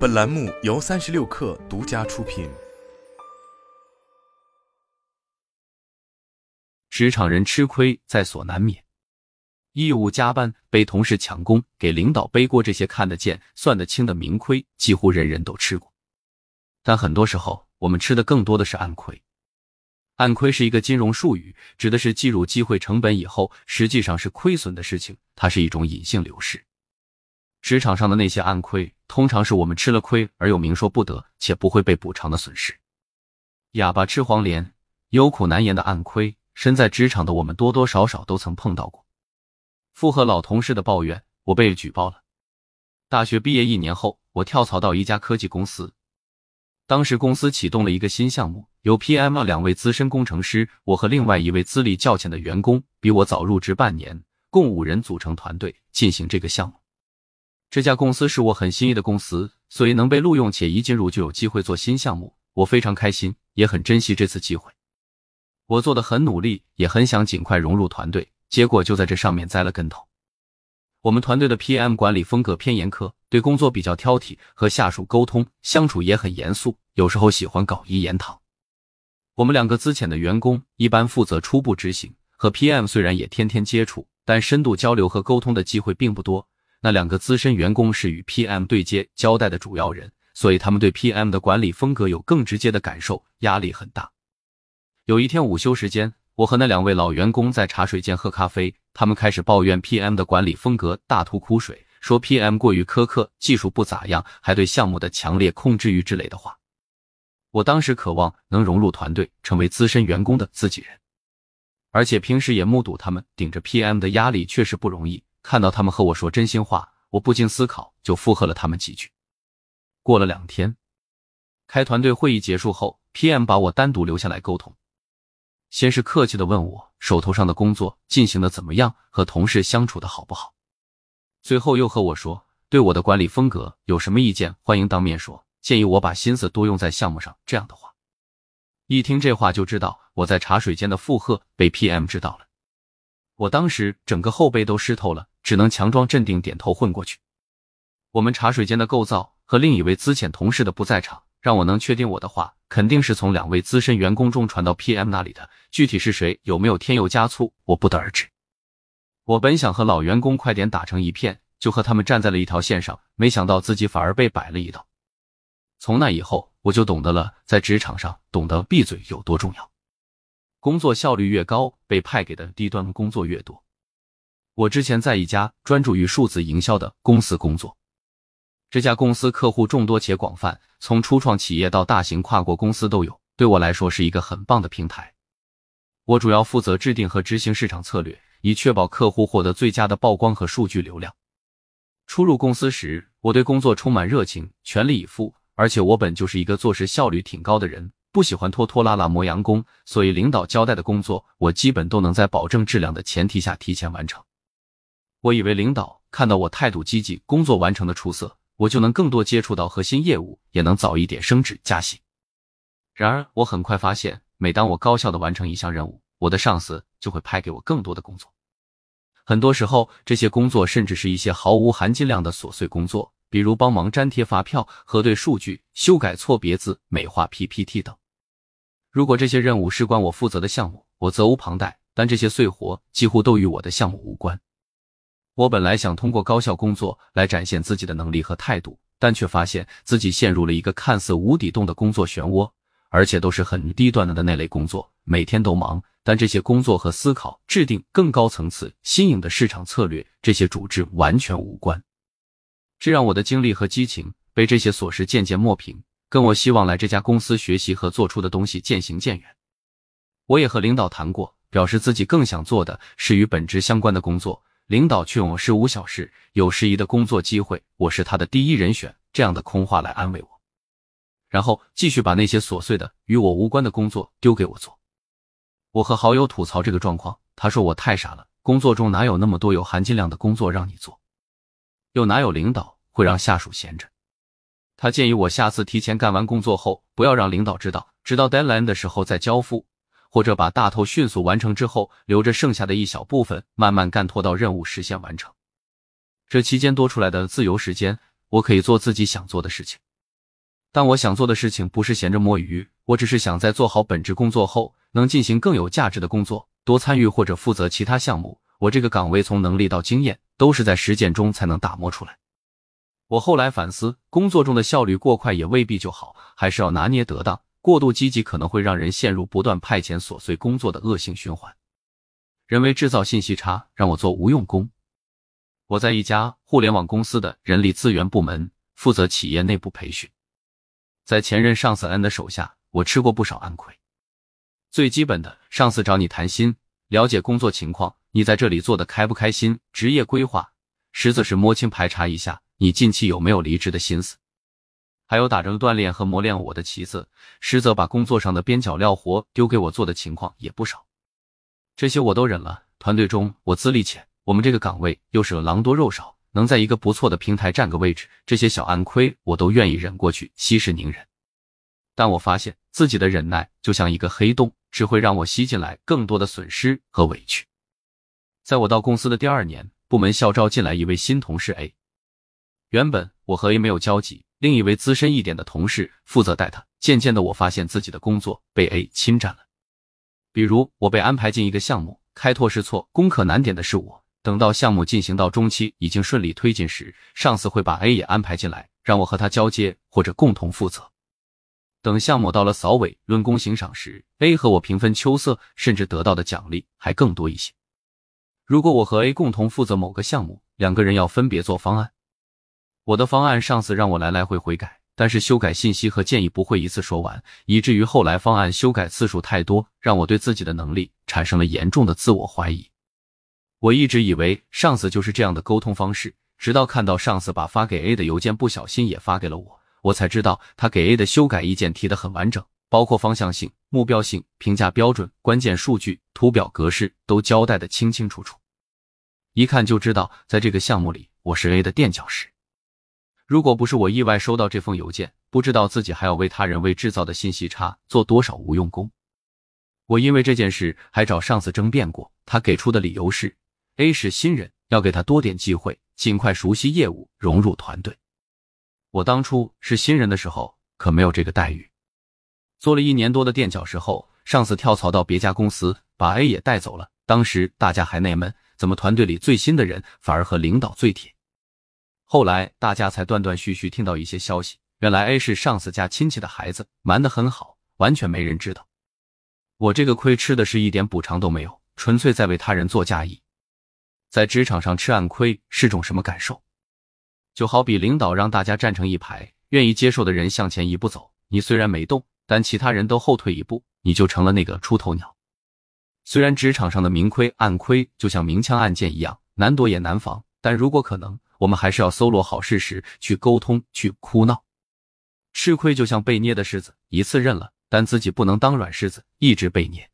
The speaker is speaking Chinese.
本栏目由三十六氪独家出品。职场人吃亏在所难免，义务加班、被同事抢功、给领导背锅，这些看得见、算得清的明亏，几乎人人都吃过。但很多时候，我们吃的更多的是暗亏。暗亏是一个金融术语，指的是计入机会成本以后，实际上是亏损的事情，它是一种隐性流失。职场上的那些暗亏，通常是我们吃了亏而又明说不得，且不会被补偿的损失。哑巴吃黄连，有苦难言的暗亏，身在职场的我们多多少少都曾碰到过。附和老同事的抱怨，我被举报了。大学毕业一年后，我跳槽到一家科技公司。当时公司启动了一个新项目，有 PM 两位资深工程师，我和另外一位资历较浅的员工，比我早入职半年，共五人组成团队进行这个项目。这家公司是我很心仪的公司，所以能被录用且一进入就有机会做新项目，我非常开心，也很珍惜这次机会。我做的很努力，也很想尽快融入团队，结果就在这上面栽了跟头。我们团队的 PM 管理风格偏严苛，对工作比较挑剔，和下属沟通相处也很严肃，有时候喜欢搞一言堂。我们两个资浅的员工一般负责初步执行，和 PM 虽然也天天接触，但深度交流和沟通的机会并不多。那两个资深员工是与 PM 对接交代的主要人，所以他们对 PM 的管理风格有更直接的感受，压力很大。有一天午休时间。我和那两位老员工在茶水间喝咖啡，他们开始抱怨 PM 的管理风格，大吐苦水，说 PM 过于苛刻，技术不咋样，还对项目的强烈控制欲之类的话。我当时渴望能融入团队，成为资深员工的自己人，而且平时也目睹他们顶着 PM 的压力确实不容易。看到他们和我说真心话，我不经思考就附和了他们几句。过了两天，开团队会议结束后，PM 把我单独留下来沟通。先是客气的问我手头上的工作进行的怎么样，和同事相处的好不好。最后又和我说对我的管理风格有什么意见，欢迎当面说，建议我把心思多用在项目上。这样的话，一听这话就知道我在茶水间的附和被 PM 知道了。我当时整个后背都湿透了，只能强装镇定，点头混过去。我们茶水间的构造和另一位资浅同事的不在场。让我能确定我的话，肯定是从两位资深员工中传到 PM 那里的。具体是谁，有没有添油加醋，我不得而知。我本想和老员工快点打成一片，就和他们站在了一条线上，没想到自己反而被摆了一道。从那以后，我就懂得了，在职场上懂得闭嘴有多重要。工作效率越高，被派给的低端工作越多。我之前在一家专注于数字营销的公司工作。这家公司客户众多且广泛，从初创企业到大型跨国公司都有。对我来说是一个很棒的平台。我主要负责制定和执行市场策略，以确保客户获得最佳的曝光和数据流量。初入公司时，我对工作充满热情，全力以赴。而且我本就是一个做事效率挺高的人，不喜欢拖拖拉拉磨洋工，所以领导交代的工作，我基本都能在保证质量的前提下提前完成。我以为领导看到我态度积极，工作完成的出色。我就能更多接触到核心业务，也能早一点升职加薪。然而，我很快发现，每当我高效的完成一项任务，我的上司就会派给我更多的工作。很多时候，这些工作甚至是一些毫无含金量的琐碎工作，比如帮忙粘贴发票、核对数据、修改错别字、美化 PPT 等。如果这些任务事关我负责的项目，我责无旁贷；但这些碎活几乎都与我的项目无关。我本来想通过高效工作来展现自己的能力和态度，但却发现自己陷入了一个看似无底洞的工作漩涡，而且都是很低端的那类工作，每天都忙。但这些工作和思考、制定更高层次、新颖的市场策略这些主旨完全无关，这让我的精力和激情被这些琐事渐渐磨平，跟我希望来这家公司学习和做出的东西渐行渐远。我也和领导谈过，表示自己更想做的是与本职相关的工作。领导劝我事无小事，有适宜的工作机会，我是他的第一人选。这样的空话来安慰我，然后继续把那些琐碎的与我无关的工作丢给我做。我和好友吐槽这个状况，他说我太傻了，工作中哪有那么多有含金量的工作让你做？又哪有领导会让下属闲着？他建议我下次提前干完工作后，不要让领导知道，直到 deadline 的时候再交付。或者把大头迅速完成之后，留着剩下的一小部分慢慢干，拖到任务实现完成。这期间多出来的自由时间，我可以做自己想做的事情，但我想做的事情不是闲着摸鱼，我只是想在做好本职工作后，能进行更有价值的工作，多参与或者负责其他项目。我这个岗位从能力到经验，都是在实践中才能打磨出来。我后来反思，工作中的效率过快也未必就好，还是要拿捏得当。过度积极可能会让人陷入不断派遣琐碎工作的恶性循环。人为制造信息差，让我做无用功。我在一家互联网公司的人力资源部门负责企业内部培训。在前任上司 N 的手下，我吃过不少暗亏。最基本的，上司找你谈心，了解工作情况，你在这里做的开不开心，职业规划；实则是摸清排查一下你近期有没有离职的心思。还有打着锻炼和磨练我的旗子，实则把工作上的边角料活丢给我做的情况也不少。这些我都忍了。团队中我资历浅，我们这个岗位又是狼多肉少。能在一个不错的平台占个位置，这些小暗亏我都愿意忍过去，息事宁人。但我发现自己的忍耐就像一个黑洞，只会让我吸进来更多的损失和委屈。在我到公司的第二年，部门校招进来一位新同事 A。原本我和 A 没有交集，另一位资深一点的同事负责带他。渐渐的，我发现自己的工作被 A 侵占了。比如，我被安排进一个项目，开拓试错，攻克难点的是我。等到项目进行到中期，已经顺利推进时，上司会把 A 也安排进来，让我和他交接或者共同负责。等项目到了扫尾、论功行赏时，A 和我平分秋色，甚至得到的奖励还更多一些。如果我和 A 共同负责某个项目，两个人要分别做方案。我的方案上司让我来来回回改，但是修改信息和建议不会一次说完，以至于后来方案修改次数太多，让我对自己的能力产生了严重的自我怀疑。我一直以为上司就是这样的沟通方式，直到看到上司把发给 A 的邮件不小心也发给了我，我才知道他给 A 的修改意见提的很完整，包括方向性、目标性、评价标准、关键数据、图表格式都交代的清清楚楚，一看就知道在这个项目里我是 A 的垫脚石。如果不是我意外收到这封邮件，不知道自己还要为他人为制造的信息差做多少无用功。我因为这件事还找上司争辩过，他给出的理由是。A 是新人，要给他多点机会，尽快熟悉业务，融入团队。我当初是新人的时候，可没有这个待遇。做了一年多的垫脚石后，上司跳槽到别家公司，把 A 也带走了。当时大家还纳闷，怎么团队里最新的人反而和领导最铁？后来大家才断断续续听到一些消息，原来 A 是上司家亲戚的孩子，瞒得很好，完全没人知道。我这个亏吃的是一点补偿都没有，纯粹在为他人做嫁衣。在职场上吃暗亏是种什么感受？就好比领导让大家站成一排，愿意接受的人向前一步走，你虽然没动，但其他人都后退一步，你就成了那个出头鸟。虽然职场上的明亏暗亏就像明枪暗箭一样难躲也难防，但如果可能，我们还是要搜罗好事实去沟通去哭闹。吃亏就像被捏的柿子，一次认了，但自己不能当软柿子，一直被捏。